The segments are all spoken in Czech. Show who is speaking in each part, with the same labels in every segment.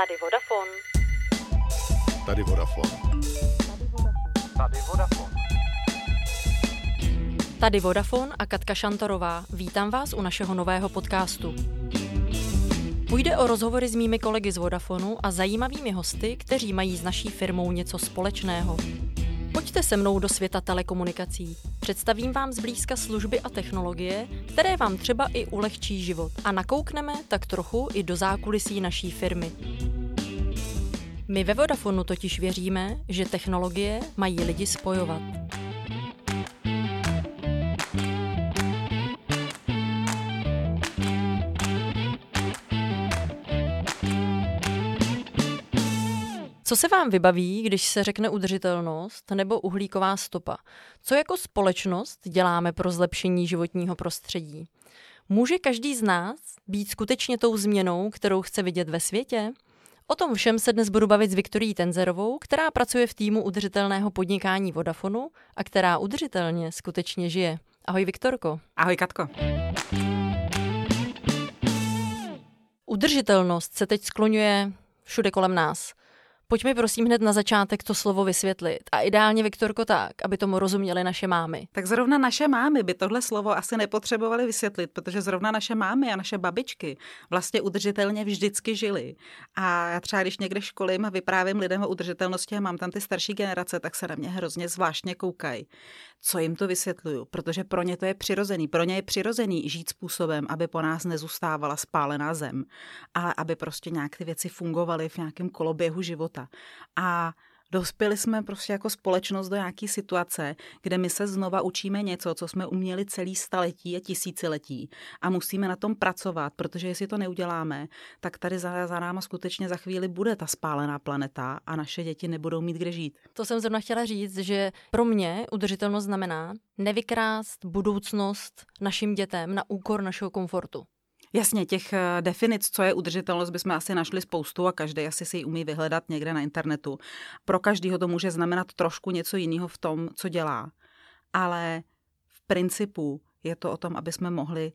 Speaker 1: Tady Vodafone.
Speaker 2: Tady Vodafone.
Speaker 3: Tady Vodafone.
Speaker 1: Tady Vodafone a Katka Šantorová. Vítám vás u našeho nového podcastu. Půjde o rozhovory s mými kolegy z Vodafonu a zajímavými hosty, kteří mají s naší firmou něco společného. Pojďte se mnou do světa telekomunikací. Představím vám zblízka služby a technologie, které vám třeba i ulehčí život. A nakoukneme tak trochu i do zákulisí naší firmy. My ve Vodafonu totiž věříme, že technologie mají lidi spojovat. Co se vám vybaví, když se řekne udržitelnost nebo uhlíková stopa? Co jako společnost děláme pro zlepšení životního prostředí? Může každý z nás být skutečně tou změnou, kterou chce vidět ve světě? O tom všem se dnes budu bavit s Viktorií Tenzerovou, která pracuje v týmu udržitelného podnikání Vodafonu a která udržitelně skutečně žije. Ahoj Viktorko.
Speaker 4: Ahoj Katko.
Speaker 1: Udržitelnost se teď skloňuje všude kolem nás. Pojďme prosím hned na začátek to slovo vysvětlit. A ideálně, Viktorko, tak, aby tomu rozuměly naše mámy.
Speaker 4: Tak zrovna naše mámy by tohle slovo asi nepotřebovaly vysvětlit, protože zrovna naše mámy a naše babičky vlastně udržitelně vždycky žily. A já třeba, když někde školím a vyprávím lidem o udržitelnosti a mám tam ty starší generace, tak se na mě hrozně zvláštně koukají. Co jim to vysvětluju? Protože pro ně to je přirozený. Pro ně je přirozený žít způsobem, aby po nás nezůstávala spálená zem, ale aby prostě nějak ty věci fungovaly v nějakém koloběhu života života. A dospěli jsme prostě jako společnost do nějaké situace, kde my se znova učíme něco, co jsme uměli celý staletí a tisíciletí a musíme na tom pracovat, protože jestli to neuděláme, tak tady za, za náma skutečně za chvíli bude ta spálená planeta a naše děti nebudou mít kde žít.
Speaker 1: To jsem zrovna chtěla říct, že pro mě udržitelnost znamená nevykrást budoucnost našim dětem na úkor našeho komfortu.
Speaker 4: Jasně, těch eh, definic, co je udržitelnost, bychom asi našli spoustu a každý asi si ji umí vyhledat někde na internetu. Pro každého to může znamenat trošku něco jiného v tom, co dělá. Ale v principu je to o tom, aby jsme mohli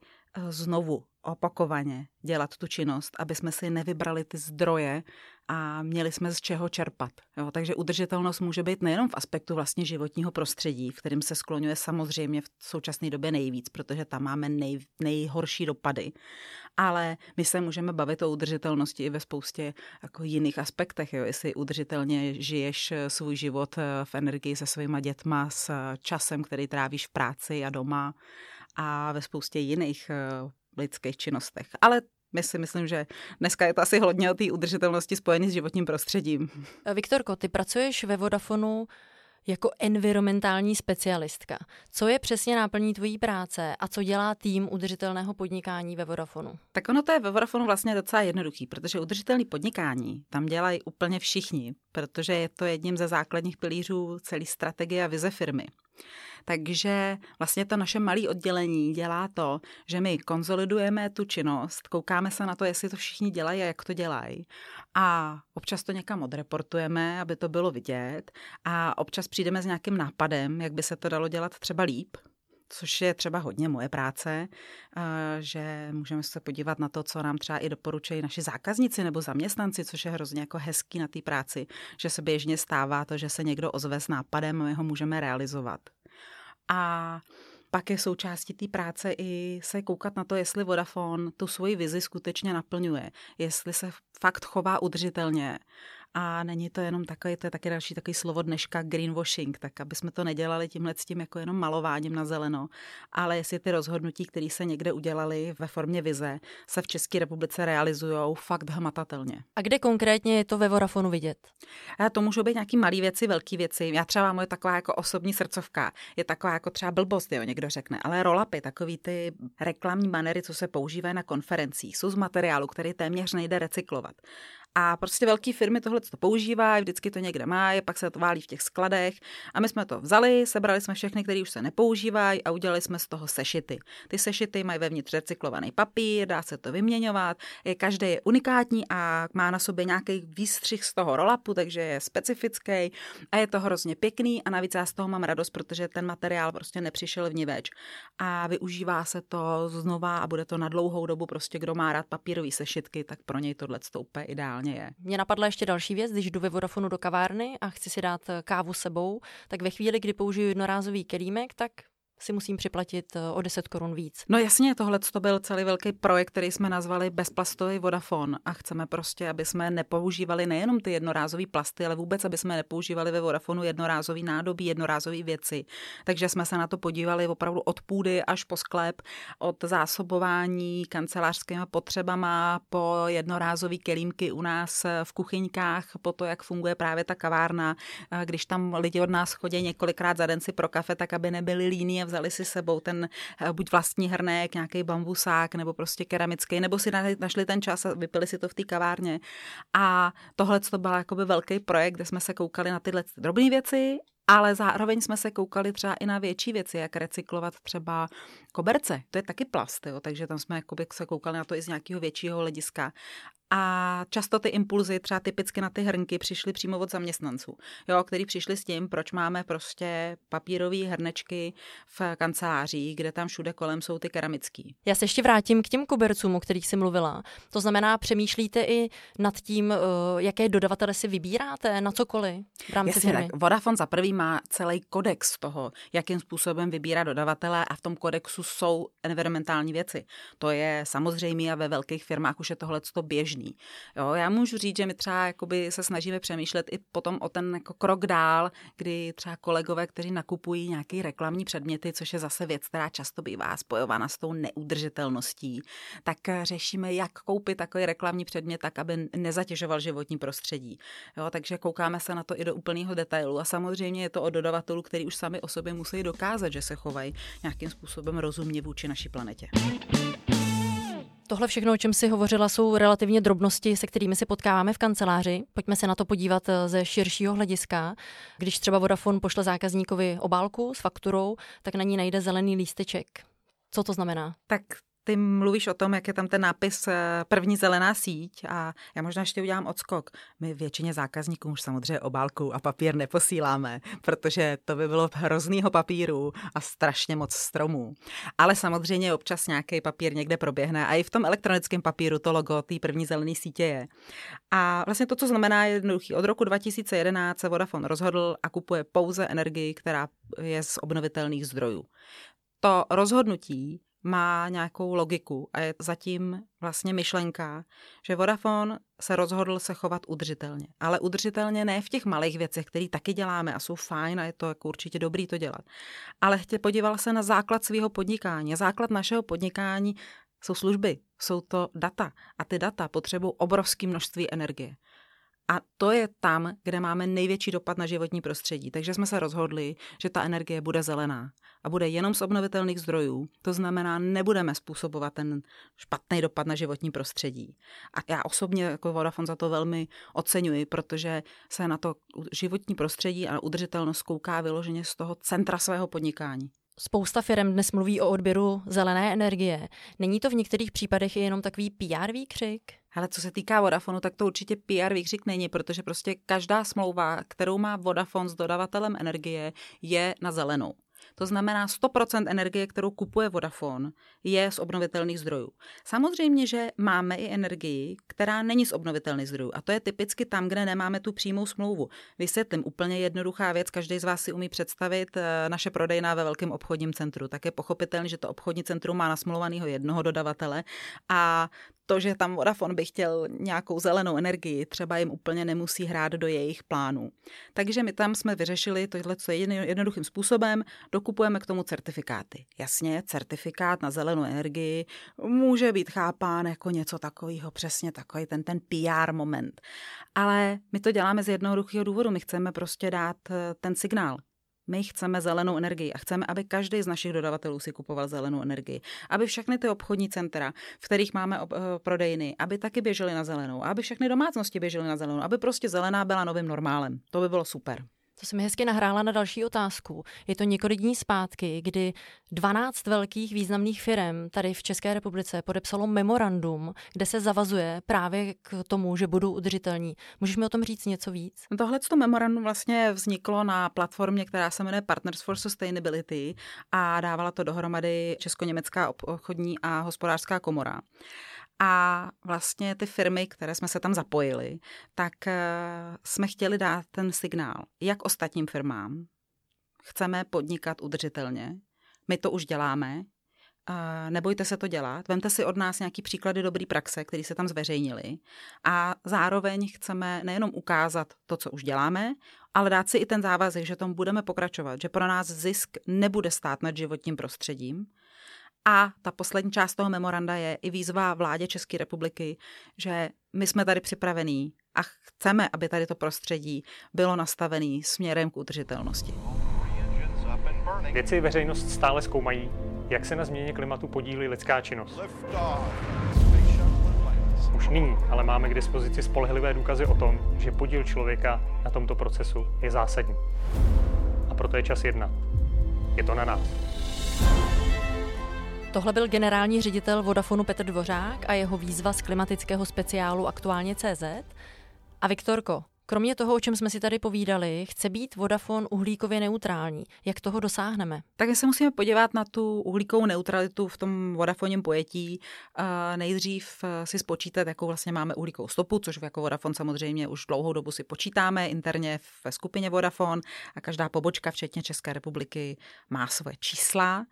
Speaker 4: znovu opakovaně dělat tu činnost, aby jsme si nevybrali ty zdroje a měli jsme z čeho čerpat. Jo, takže udržitelnost může být nejenom v aspektu vlastně životního prostředí, v kterém se skloňuje samozřejmě v současné době nejvíc, protože tam máme nej, nejhorší dopady, ale my se můžeme bavit o udržitelnosti i ve spoustě jako jiných aspektech. Jo. Jestli udržitelně žiješ svůj život v energii se svýma dětma, s časem, který trávíš v práci a doma a ve spoustě jiných lidských činnostech. Ale my si myslím, že dneska je to asi hodně o té udržitelnosti spojené s životním prostředím.
Speaker 1: Viktorko, ty pracuješ ve Vodafonu jako environmentální specialistka. Co je přesně náplní tvojí práce a co dělá tým udržitelného podnikání ve Vodafonu?
Speaker 4: Tak ono to je ve Vodafonu vlastně docela jednoduchý, protože udržitelné podnikání tam dělají úplně všichni, protože je to jedním ze základních pilířů celé strategie a vize firmy. Takže vlastně to naše malé oddělení dělá to, že my konzolidujeme tu činnost, koukáme se na to, jestli to všichni dělají a jak to dělají. A občas to někam odreportujeme, aby to bylo vidět. A občas přijdeme s nějakým nápadem, jak by se to dalo dělat třeba líp, což je třeba hodně moje práce, že můžeme se podívat na to, co nám třeba i doporučují naši zákazníci nebo zaměstnanci, což je hrozně jako hezký na té práci, že se běžně stává to, že se někdo ozve s nápadem my ho můžeme realizovat. A pak je součástí té práce i se koukat na to, jestli Vodafone tu svoji vizi skutečně naplňuje, jestli se fakt chová udržitelně a není to jenom takový, to je taky další takový slovo dneška greenwashing, tak aby jsme to nedělali tímhle s tím jako jenom malováním na zeleno, ale jestli ty rozhodnutí, které se někde udělali ve formě vize, se v České republice realizují fakt hmatatelně.
Speaker 1: A kde konkrétně je to ve Vodafonu vidět?
Speaker 4: A to můžou být nějaký malé věci, velké věci. Já třeba moje taková jako osobní srdcovka je taková jako třeba blbost, jo, někdo řekne, ale rolapy, takový ty reklamní manery, co se používají na konferencích, jsou z materiálu, který téměř nejde recyklovat. A prostě velké firmy tohle to používají, vždycky to někde mají, pak se to válí v těch skladech. A my jsme to vzali, sebrali jsme všechny, které už se nepoužívají a udělali jsme z toho sešity. Ty sešity mají vevnitř recyklovaný papír, dá se to vyměňovat, je každý je unikátní a má na sobě nějaký výstřih z toho rolapu, takže je specifický a je to hrozně pěkný a navíc já z toho mám radost, protože ten materiál prostě nepřišel vniveč a využívá se to znova a bude to na dlouhou dobu prostě, kdo má rád papírové sešitky, tak pro něj tohle to úplně ideální aktuálně je.
Speaker 1: Mě napadla ještě další věc, když jdu ve Vodafonu do kavárny a chci si dát kávu sebou, tak ve chvíli, kdy použiju jednorázový kelímek, tak si musím připlatit eh, o 10 korun víc.
Speaker 4: No jasně, tohle to byl celý velký projekt, který jsme nazvali bezplastový Vodafone a chceme prostě, aby jsme nepoužívali nejenom ty jednorázové plasty, ale vůbec, aby jsme nepoužívali ve Vodafonu jednorázový nádobí, jednorázové věci. Takže jsme se na to podívali opravdu od půdy až po sklep, od zásobování kancelářskými potřebama po jednorázové kelímky u nás v kuchyňkách, po to, jak funguje právě ta kavárna, když tam lidi od nás chodí několikrát za den si pro kafe, tak aby nebyli líní a vzali si sebou ten eh, buď vlastní hrnek, nějaký bambusák nebo prostě keramický, nebo si našli ten čas a vypili si to v té kavárně. A tohle to byl jakoby velký projekt, kde jsme se koukali na tyhle drobné věci ale zároveň jsme se koukali třeba i na větší věci, jak recyklovat třeba koberce. To je taky plast, jo, takže tam jsme se koukali na to i z nějakého většího hlediska. A často ty impulzy, třeba typicky na ty hrnky, přišly přímo od zaměstnanců, jo, který přišli s tím, proč máme prostě papírové hrnečky v kancelářích, kde tam všude kolem jsou ty keramický.
Speaker 1: Já se ještě vrátím k těm kobercům, o kterých jsi mluvila. To znamená, přemýšlíte i nad tím, eh, jaké dodavatele si vybíráte na cokoliv v rámci
Speaker 4: Jasně,
Speaker 1: firmy?
Speaker 4: Tak Vodafone za prvý má celý kodex toho, jakým způsobem vybírá dodavatele a v tom kodexu jsou environmentální věci. To je samozřejmě a ve velkých firmách už je tohle běžný možný. Jo, já můžu říct, že my třeba jakoby se snažíme přemýšlet i potom o ten jako krok dál, kdy třeba kolegové, kteří nakupují nějaké reklamní předměty, což je zase věc, která často bývá spojována s tou neudržitelností, tak řešíme, jak koupit takový reklamní předmět tak, aby nezatěžoval životní prostředí. Jo, takže koukáme se na to i do úplného detailu. A samozřejmě je to o dodavatelů, který už sami o sobě musí dokázat, že se chovají nějakým způsobem rozumně vůči naší planetě.
Speaker 1: Tohle všechno, o čem si hovořila, jsou relativně drobnosti, se kterými si potkáváme v kanceláři. Pojďme se na to podívat eh, ze širšího hlediska. Když třeba Vodafone pošle zákazníkovi obálku s fakturou, tak na ní najde zelený lísteček. Co to znamená?
Speaker 4: Tak ty mluvíš o tom, jak je tam ten nápis eh, první zelená síť a já možná ještě udělám odskok. My většině zákazníků už samozřejmě obálku a papír neposíláme, protože to by bylo hroznýho papíru a strašně moc stromů. Ale samozřejmě občas nějaký papír někde proběhne a i v tom elektronickém papíru to logo té první zelené sítě je. A vlastně to, co znamená, je jednoduchý. Od roku 2011 se Vodafone rozhodl a kupuje pouze energii, která je z obnovitelných zdrojů. To rozhodnutí má nějakou logiku a je zatím vlastně myšlenka, že Vodafone se rozhodl se chovat udržitelně. Ale udržitelně ne v těch malých věcech, které taky děláme a jsou fajn a je to jako určitě dobrý to dělat. Ale chtě podíval se na základ svého podnikání. Základ našeho podnikání jsou služby, jsou to data. A ty data potřebují obrovské množství energie. A to je tam, kde máme největší dopad na životní prostředí. Takže jsme se rozhodli, že ta energie bude zelená a bude jenom z obnovitelných zdrojů. To znamená, nebudeme způsobovat ten špatný dopad na životní prostředí. A já osobně jako Vodafone za to velmi oceňuji, protože se na to životní prostředí a udržitelnost kouká vyloženě z toho centra svého podnikání.
Speaker 1: Spousta firm dnes mluví o odběru zelené energie. Není to v některých případech jenom takový PR výkřik?
Speaker 4: Ale co se týká Vodafonu, tak to určitě PR výkřik není, protože prostě každá smlouva, kterou má Vodafone s dodavatelem energie, je na zelenou. To znamená 100% energie, kterou kupuje Vodafone, je z obnovitelných zdrojů. Samozřejmě, že máme i energii, která není z obnovitelných zdrojů. A to je typicky tam, kde nemáme tu přímou smlouvu. Vysvětlím úplně jednoduchá věc, každý z vás si umí představit eh, naše prodejná ve velkém obchodním centru. Tak je pochopitelné, že to obchodní centrum má nasmluvaného jednoho dodavatele a to, že tam Vodafone by chtěl nějakou zelenou energii, třeba jim úplně nemusí hrát do jejich plánů. Takže my tam jsme vyřešili tohle co jednoduchým způsobem, dokupujeme k tomu certifikáty. Jasně, certifikát na zelenou energii může být chápán jako něco takového, přesně takový ten, ten PR moment. Ale my to děláme z jednoduchého důvodu. My chceme prostě dát eh, ten signál. My chceme zelenou energii a chceme, aby každý z našich dodavatelů si kupoval zelenou energii. Aby všechny ty obchodní centra, v kterých máme ob- eh, prodejny, aby taky běžely na zelenou. Aby všechny domácnosti běžely na zelenou. Aby prostě zelená byla novým normálem. To by bylo super.
Speaker 1: To se mi hezky nahrála na další otázku. Je to několik dní zpátky, kdy 12 velkých významných firm tady v České republice podepsalo memorandum, kde se zavazuje právě k tomu, že budou udržitelní. Můžeš mi o tom říct něco víc?
Speaker 4: No tohle to memorandum vlastně vzniklo na platformě, která se jmenuje Partners for Sustainability a dávala to dohromady Česko-Německá obchodní a hospodářská komora. A vlastně ty firmy, které jsme se tam zapojili, tak eh, jsme chtěli dát ten signál, jak ostatním firmám. Chceme podnikat udržitelně, my to už děláme, nebojte se to dělat, vemte si od nás nějaký příklady dobré praxe, které se tam zveřejnili a zároveň chceme nejenom ukázat to, co už děláme, ale dát si i ten závazek, že tom budeme pokračovat, že pro nás zisk nebude stát nad životním prostředím. A ta poslední část toho memoranda je i výzva vládě České republiky, že my jsme tady připravení a chceme, aby tady to prostředí bylo nastavené směrem k udržitelnosti.
Speaker 5: Věci veřejnost stále zkoumají, jak se na změně klimatu podílí lidská činnost. Už nyní ale máme k dispozici spolehlivé důkazy o tom, že podíl člověka na tomto procesu je zásadní. A proto je čas jednat. Je to na nás.
Speaker 1: Tohle byl generální ředitel Vodafonu Petr Dvořák a jeho výzva z klimatického speciálu Aktuálně CZ. A Viktorko, Kromě toho, o čem jsme si tady povídali, chce být Vodafone uhlíkově neutrální. Jak toho dosáhneme?
Speaker 4: Tak se musíme podívat na tu uhlíkovou neutralitu v tom Vodafonem pojetí. Nejdřív eh, si spočítat, jakou vlastně máme uhlíkovou stopu, což jako Vodafone samozřejmě už dlouhou dobu si počítáme interně ve skupině Vodafone a každá pobočka, včetně České republiky, má svoje čísla.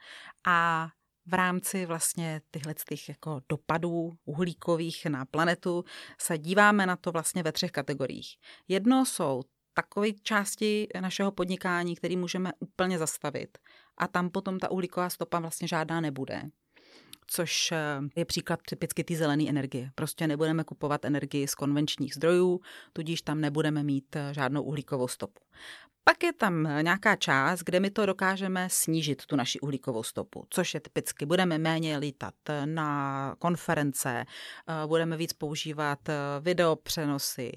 Speaker 4: A v rámci vlastně tyhle těch jako dopadů uhlíkových na planetu se díváme na to vlastně ve třech kategoriích. Jedno jsou takové části našeho podnikání, které můžeme úplně zastavit. A tam potom ta uhlíková stopa vlastně žádná nebude což eh, je příklad typicky ty zelené energie. Prostě nebudeme kupovat energii z konvenčních zdrojů, tudíž tam nebudeme mít eh, žádnou uhlíkovou stopu. Pak je tam nějaká část, kde my to dokážeme snížit, tu naši uhlíkovou stopu, což je typicky, budeme méně lítat na konference, eh, budeme víc používat eh, videopřenosy,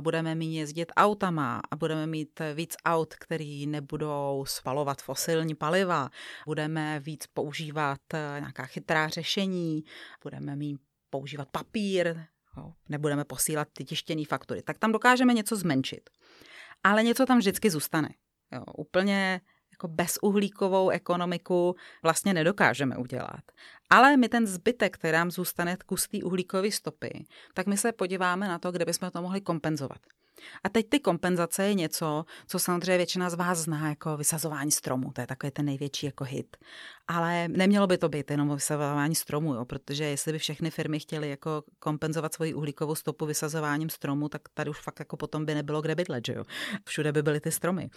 Speaker 4: budeme méně jezdit autama a budeme mít víc aut, který nebudou spalovat fosilní paliva, budeme víc používat eh, nějaká chytrá řešení, budeme mít používat papír, nebudeme posílat ty tištěné faktury, tak tam dokážeme něco zmenšit ale něco tam vždycky zůstane. Jo, úplně jako bezuhlíkovou ekonomiku vlastně nedokážeme udělat. Ale my ten zbytek, který nám zůstane kus té uhlíkové stopy, tak my se podíváme na to, kde bychom to mohli kompenzovat. A teď ty kompenzace je něco, co samozřejmě většina z vás zná jako vysazování stromů. To je takový ten největší jako hit. Ale nemělo by to být jenom vysazování stromů, jo, protože jestli by všechny firmy chtěly jako kompenzovat svoji uhlíkovou stopu vysazováním stromů, tak tady už fakt jako potom by nebylo kde bydlet, že jo. Všude by byly ty stromy.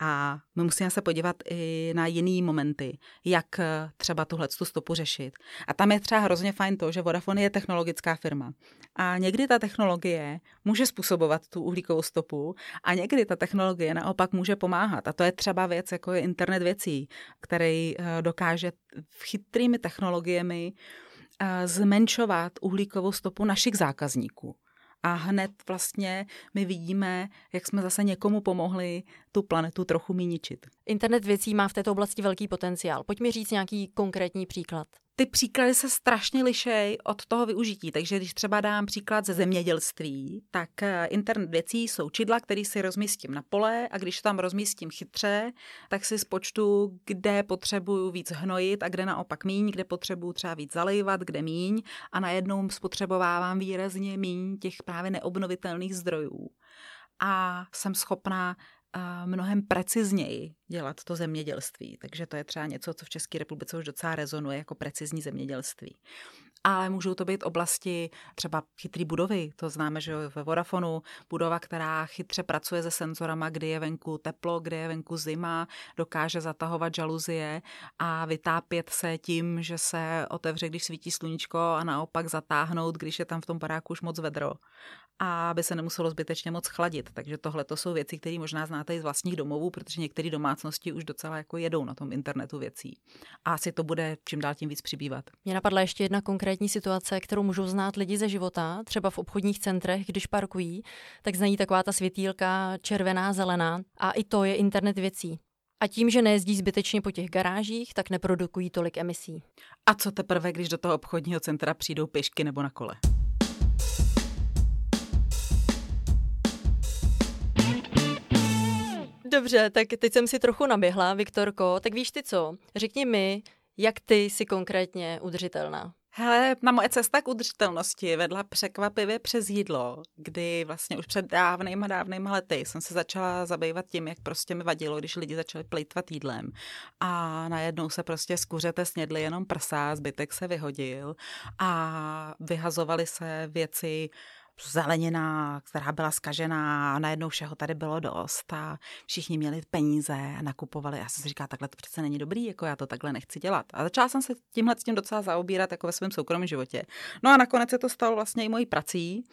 Speaker 4: A my musíme se podívat i na jiný momenty, jak třeba tuhle tu stopu řešit. A tam je třeba hrozně fajn to, že Vodafone je technologická firma. A někdy ta technologie může způsobovat tu uhlíkovou stopu a někdy ta technologie naopak může pomáhat. A to je třeba věc, jako je internet věcí, který eh, dokáže chytrými technologiemi eh, zmenšovat uhlíkovou stopu našich zákazníků a hned vlastně my vidíme, jak jsme zase někomu pomohli tu planetu trochu míničit.
Speaker 1: Internet věcí má v této oblasti velký potenciál. Pojď mi říct nějaký konkrétní příklad
Speaker 4: ty příklady se strašně lišejí od toho využití. Takže když třeba dám příklad ze zemědělství, tak eh, internet věcí jsou čidla, který si rozmístím na pole a když tam rozmístím chytře, tak si spočtu, kde potřebuju víc hnojit a kde naopak míň, kde potřebuju třeba víc zalejvat, kde míň a najednou spotřebovávám výrazně míň těch právě neobnovitelných zdrojů. A jsem schopná mnohem precizněji dělat to zemědělství. Takže to je třeba něco, co v České republice už docela rezonuje jako precizní zemědělství ale můžou to být oblasti třeba chytrý budovy. To známe, že ve Vodafonu budova, která chytře pracuje se senzorama, kdy je venku teplo, kdy je venku zima, dokáže zatahovat žaluzie a vytápět se tím, že se otevře, když svítí sluníčko a naopak zatáhnout, když je tam v tom baráku už moc vedro a aby se nemuselo zbytečně moc chladit. Takže tohle to jsou věci, které možná znáte i z vlastních domovů, protože některé domácnosti už docela jako jedou na tom internetu věcí. A asi to bude čím dál tím víc přibývat.
Speaker 1: Mě napadla ještě jedna konkrétní situace, kterou můžou znát lidi ze života, třeba v obchodních centrech, když parkují, tak znají taková ta světýlka červená, zelená a i to je internet věcí. A tím, že nejezdí zbytečně po těch garážích, tak neprodukují tolik emisí.
Speaker 4: A co teprve, když do toho obchodního centra přijdou pěšky nebo na kole?
Speaker 1: Dobře, tak teď jsem si trochu naběhla, Viktorko. Tak víš ty co? Řekni mi, jak ty jsi konkrétně udržitelná?
Speaker 4: Hele, na moje cesta k udržitelnosti vedla překvapivě přes jídlo, kdy vlastně už před dávnýma, dávnýma lety jsem se začala zabývat tím, jak prostě mi vadilo, když lidi začali plýtvat jídlem. A najednou se prostě z kuřete snědli jenom prsa, zbytek se vyhodil a vyhazovaly se věci, zelenina, která byla skažená a najednou všeho tady bylo dost a všichni měli peníze a nakupovali. Já jsem si říkala, takhle to přece není dobrý, jako já to takhle nechci dělat. A začala jsem se tímhle s tím docela zaobírat jako ve svém soukromém životě. No a nakonec se to stalo vlastně i mojí prací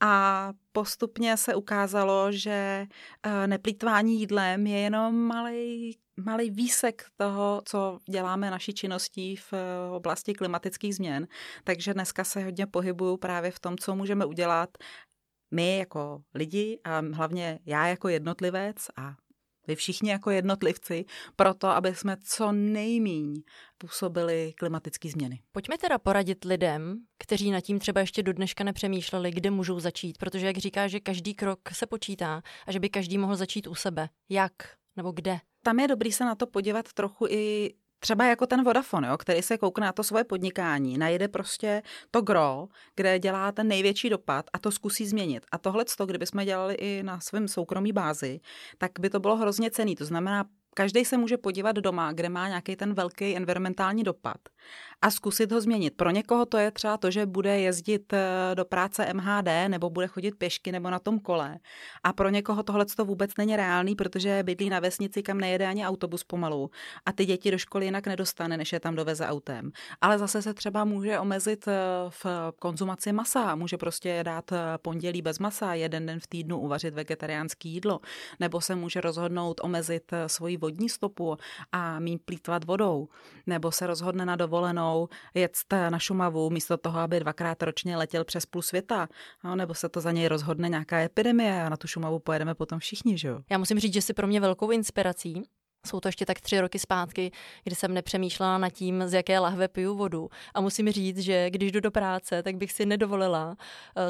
Speaker 4: a postupně se ukázalo, že eh, neplýtvání jídlem je jenom malý malý výsek toho, co děláme naší činností v eh, oblasti klimatických změn. Takže dneska se hodně pohybuju právě v tom, co můžeme udělat my jako lidi a hlavně já jako jednotlivec a vy všichni jako jednotlivci, proto, aby jsme co nejmíň působili klimatické změny.
Speaker 1: Pojďme teda poradit lidem, kteří nad tím třeba ještě do dneška nepřemýšleli, kde můžou začít, protože jak říká, že každý krok se počítá a že by každý mohl začít u sebe. Jak nebo kde?
Speaker 4: Tam je dobrý se na to podívat trochu i Třeba jako ten Vodafone, jo, který se koukne na to svoje podnikání, najde prostě to gro, kde dělá ten největší dopad a to zkusí změnit. A tohle, kdybychom dělali i na svém soukromí bázi, tak by to bylo hrozně cený. To znamená, každý se může podívat doma, kde má nějaký ten velký environmentální dopad a zkusit ho změnit. Pro někoho to je třeba to, že bude jezdit eh, do práce MHD nebo bude chodit pěšky nebo na tom kole. A pro někoho tohle to vůbec není reálný, protože bydlí na vesnici, kam nejede ani autobus pomalu a ty děti do školy jinak nedostane, než je tam doveze autem. Ale zase se třeba může omezit eh, v konzumaci masa, může prostě dát eh, pondělí bez masa, jeden den v týdnu uvařit vegetariánský jídlo, nebo se může rozhodnout omezit svoji vodní stopu a mít plítvat vodou, nebo se rozhodne na dovolenou jet na Šumavu místo toho, aby dvakrát ročně letěl přes půl světa, no, nebo se to za něj rozhodne nějaká epidemie a na tu Šumavu pojedeme potom všichni, že jo?
Speaker 1: Já musím říct, že si pro mě velkou inspirací jsou to ještě tak tři roky zpátky, kdy jsem nepřemýšlela nad tím, z jaké lahve piju vodu. A musím říct, že když jdu do práce, tak bych si nedovolila uh,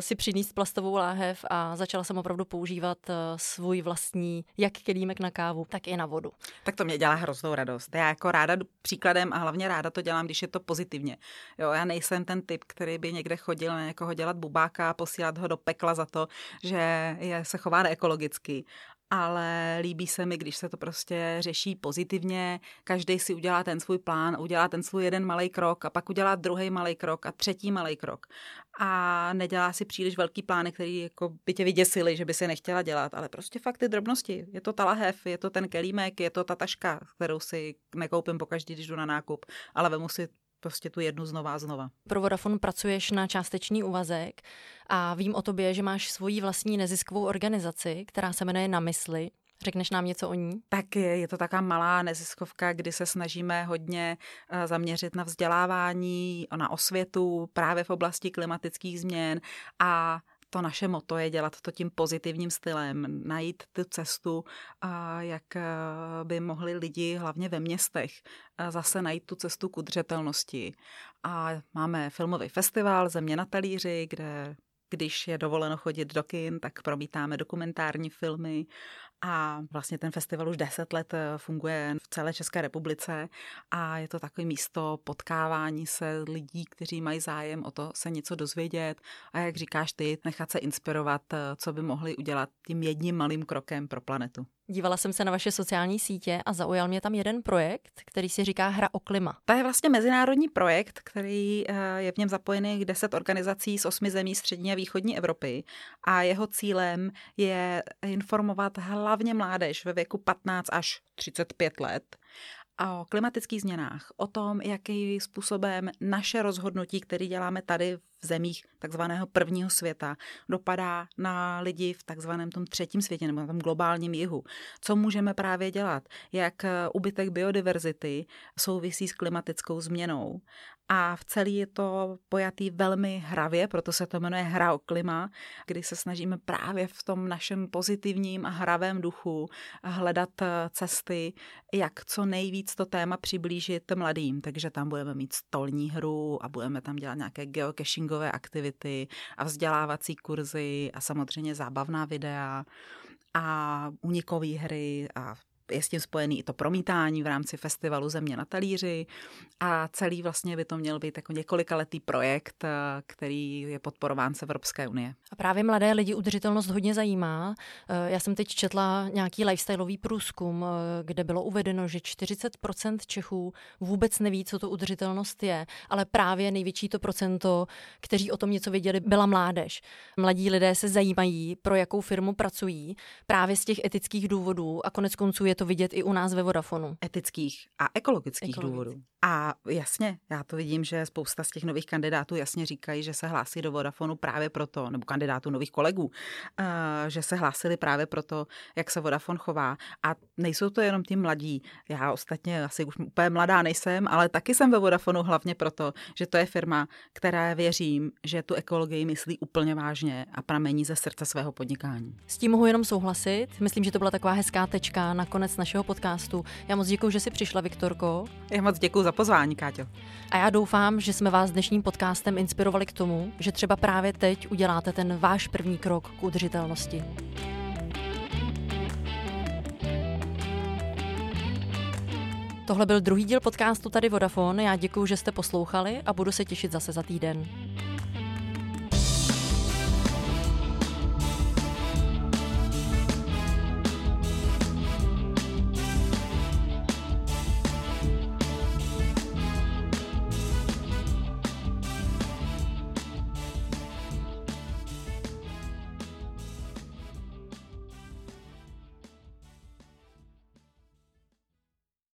Speaker 1: si přinést plastovou láhev a začala jsem opravdu používat uh, svůj vlastní, jak kelímek na kávu, tak i na vodu.
Speaker 4: Tak to mě dělá hroznou radost. Já jako ráda příkladem a hlavně ráda to dělám, když je to pozitivně. Jo, já nejsem ten typ, který by někde chodil na někoho dělat bubáka a posílat ho do pekla za to, že je, se chová neekologicky ale líbí se mi, když se to prostě řeší pozitivně, každý si udělá ten svůj plán, udělá ten svůj jeden malý krok a pak udělá druhý malý krok a třetí malý krok. A nedělá si příliš velký plány, který jako by tě vyděsili, že by si nechtěla dělat, ale prostě fakt ty drobnosti. Je to ta lahev, je to ten kelímek, je to ta taška, kterou si nekoupím pokaždý, když jdu na nákup, ale vemu si prostě tu jednu znova a znova.
Speaker 1: Pro Vodafone pracuješ na částečný úvazek a vím o tobě, že máš svoji vlastní neziskovou organizaci, která se jmenuje Na mysli. Řekneš nám něco o ní?
Speaker 4: Tak je, je to taková malá neziskovka, kdy se snažíme hodně eh, zaměřit na vzdělávání, na osvětu právě v oblasti klimatických změn a to naše moto je dělat to tím pozitivním stylem, najít tu cestu, jak eh, by mohli lidi, hlavně ve městech, eh, zase najít tu cestu k udržitelnosti. A máme filmový festival Země na talíři, kde když je dovoleno chodit do kin, tak promítáme dokumentární filmy a vlastně ten festival už deset let eh, funguje v celé České republice a je to takové místo potkávání se lidí, kteří mají zájem o to se něco dozvědět a jak říkáš ty, nechat se inspirovat, eh, co by mohli udělat tím jedním malým krokem pro planetu.
Speaker 1: Dívala jsem se na vaše sociální sítě a zaujal mě tam jeden projekt, který si říká Hra o klima.
Speaker 4: To je vlastně mezinárodní projekt, který eh, je v něm zapojený 10 organizací z osmi zemí střední a východní Evropy a jeho cílem je informovat hlavně mládež ve věku 15 až 35 let o klimatických změnách, o tom, jakým způsobem naše rozhodnutí, které děláme tady v zemích takzvaného prvního světa, dopadá na lidi v takzvaném tom třetím světě nebo na tom globálním jihu. Co můžeme právě dělat? Jak ubytek biodiverzity souvisí s klimatickou změnou a v celý je to pojatý velmi hravě, proto se to jmenuje hra o klima, kdy se snažíme právě v tom našem pozitivním a hravém duchu hledat eh, cesty, jak co nejvíc to téma přiblížit mladým. Takže tam budeme mít stolní hru a budeme tam dělat nějaké geocachingové aktivity a vzdělávací kurzy a samozřejmě zábavná videa a unikové hry a je s tím spojený i to promítání v rámci festivalu Země na talíři a celý vlastně by to měl být jako několikaletý projekt, eh, který je podporován z Evropské unie.
Speaker 1: A právě mladé lidi udržitelnost hodně zajímá. Eh, já jsem teď četla nějaký lifestyleový průzkum, eh, kde bylo uvedeno, že 40% Čechů vůbec neví, co to udržitelnost je, ale právě největší to procento, kteří o tom něco věděli, byla mládež. Mladí lidé se zajímají, pro jakou firmu pracují, právě z těch etických důvodů a konec konců je to vidět i u nás ve Vodafonu.
Speaker 4: Etických a ekologických
Speaker 1: Ekologických.
Speaker 4: důvodů. A jasně, já to vidím, že spousta z těch nových kandidátů jasně říkají, že se hlásí do Vodafonu právě proto, nebo kandidátů nových kolegů, eh, že se hlásili právě proto, jak se Vodafone chová. A nejsou to jenom ti mladí. Já ostatně asi už úplně mladá nejsem, ale taky jsem ve Vodafonu hlavně proto, že to je firma, která věřím, že tu ekologii myslí úplně vážně a pramení ze srdce svého podnikání.
Speaker 1: S tím mohu jenom souhlasit. Myslím, že to byla taková hezká tečka na konec našeho podcastu. Já moc děkuji, že jsi přišla, Viktorko.
Speaker 4: Já moc děkuji za pozvání, Káťo.
Speaker 1: A já doufám, že jsme vás dnešním podcastem inspirovali k tomu, že třeba právě teď uděláte ten váš první krok k udržitelnosti. Tohle byl druhý díl podcastu Tady Vodafone. Já děkuji, že jste poslouchali a budu se těšit zase za týden.